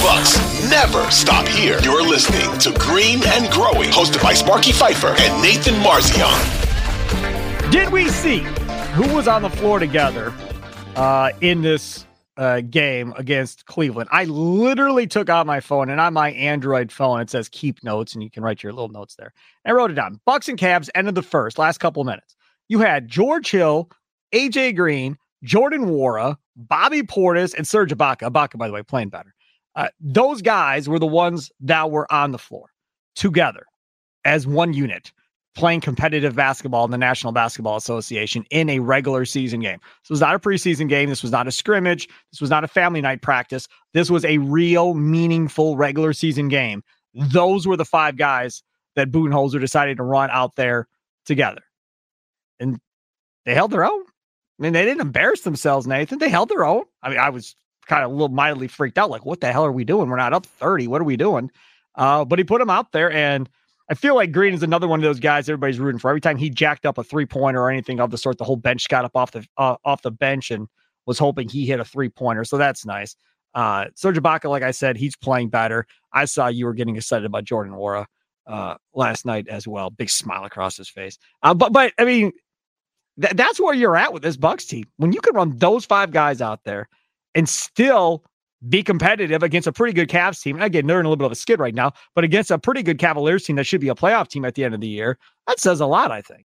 Bucks never stop here. You're listening to Green and Growing, hosted by Sparky Fifer and Nathan Marzion. Did we see who was on the floor together uh, in this uh, game against Cleveland? I literally took out my phone and on my Android phone it says keep notes and you can write your little notes there. I wrote it down. Bucks and Cavs ended the first last couple minutes. You had George Hill, AJ Green, Jordan Nwora, Bobby Portis, and Serge Ibaka. Ibaka, by the way, playing better. Uh, those guys were the ones that were on the floor together as one unit playing competitive basketball in the National Basketball Association in a regular season game. This was not a preseason game. This was not a scrimmage. This was not a family night practice. This was a real, meaningful regular season game. Those were the five guys that Budenholzer decided to run out there together. And they held their own. I mean, they didn't embarrass themselves, Nathan. They held their own. I mean, I was kind of a little mildly freaked out, like, what the hell are we doing? We're not up 30. What are we doing? Uh, but he put him out there. And I feel like Green is another one of those guys everybody's rooting for. Every time he jacked up a three pointer or anything of the sort, the whole bench got up off the uh, off the bench and was hoping he hit a three pointer. So that's nice. Uh, Serge Ibaka, like I said, he's playing better. I saw you were getting excited about Jordan Nwora uh, last night as well. Big smile across his face. Uh, but but I mean, th- that's where you're at with this Bucks team. When you can run those five guys out there and still be competitive against a pretty good Cavs team. Again, they're in a little bit of a skid right now, but against a pretty good Cavaliers team that should be a playoff team at the end of the year, that says a lot, I think.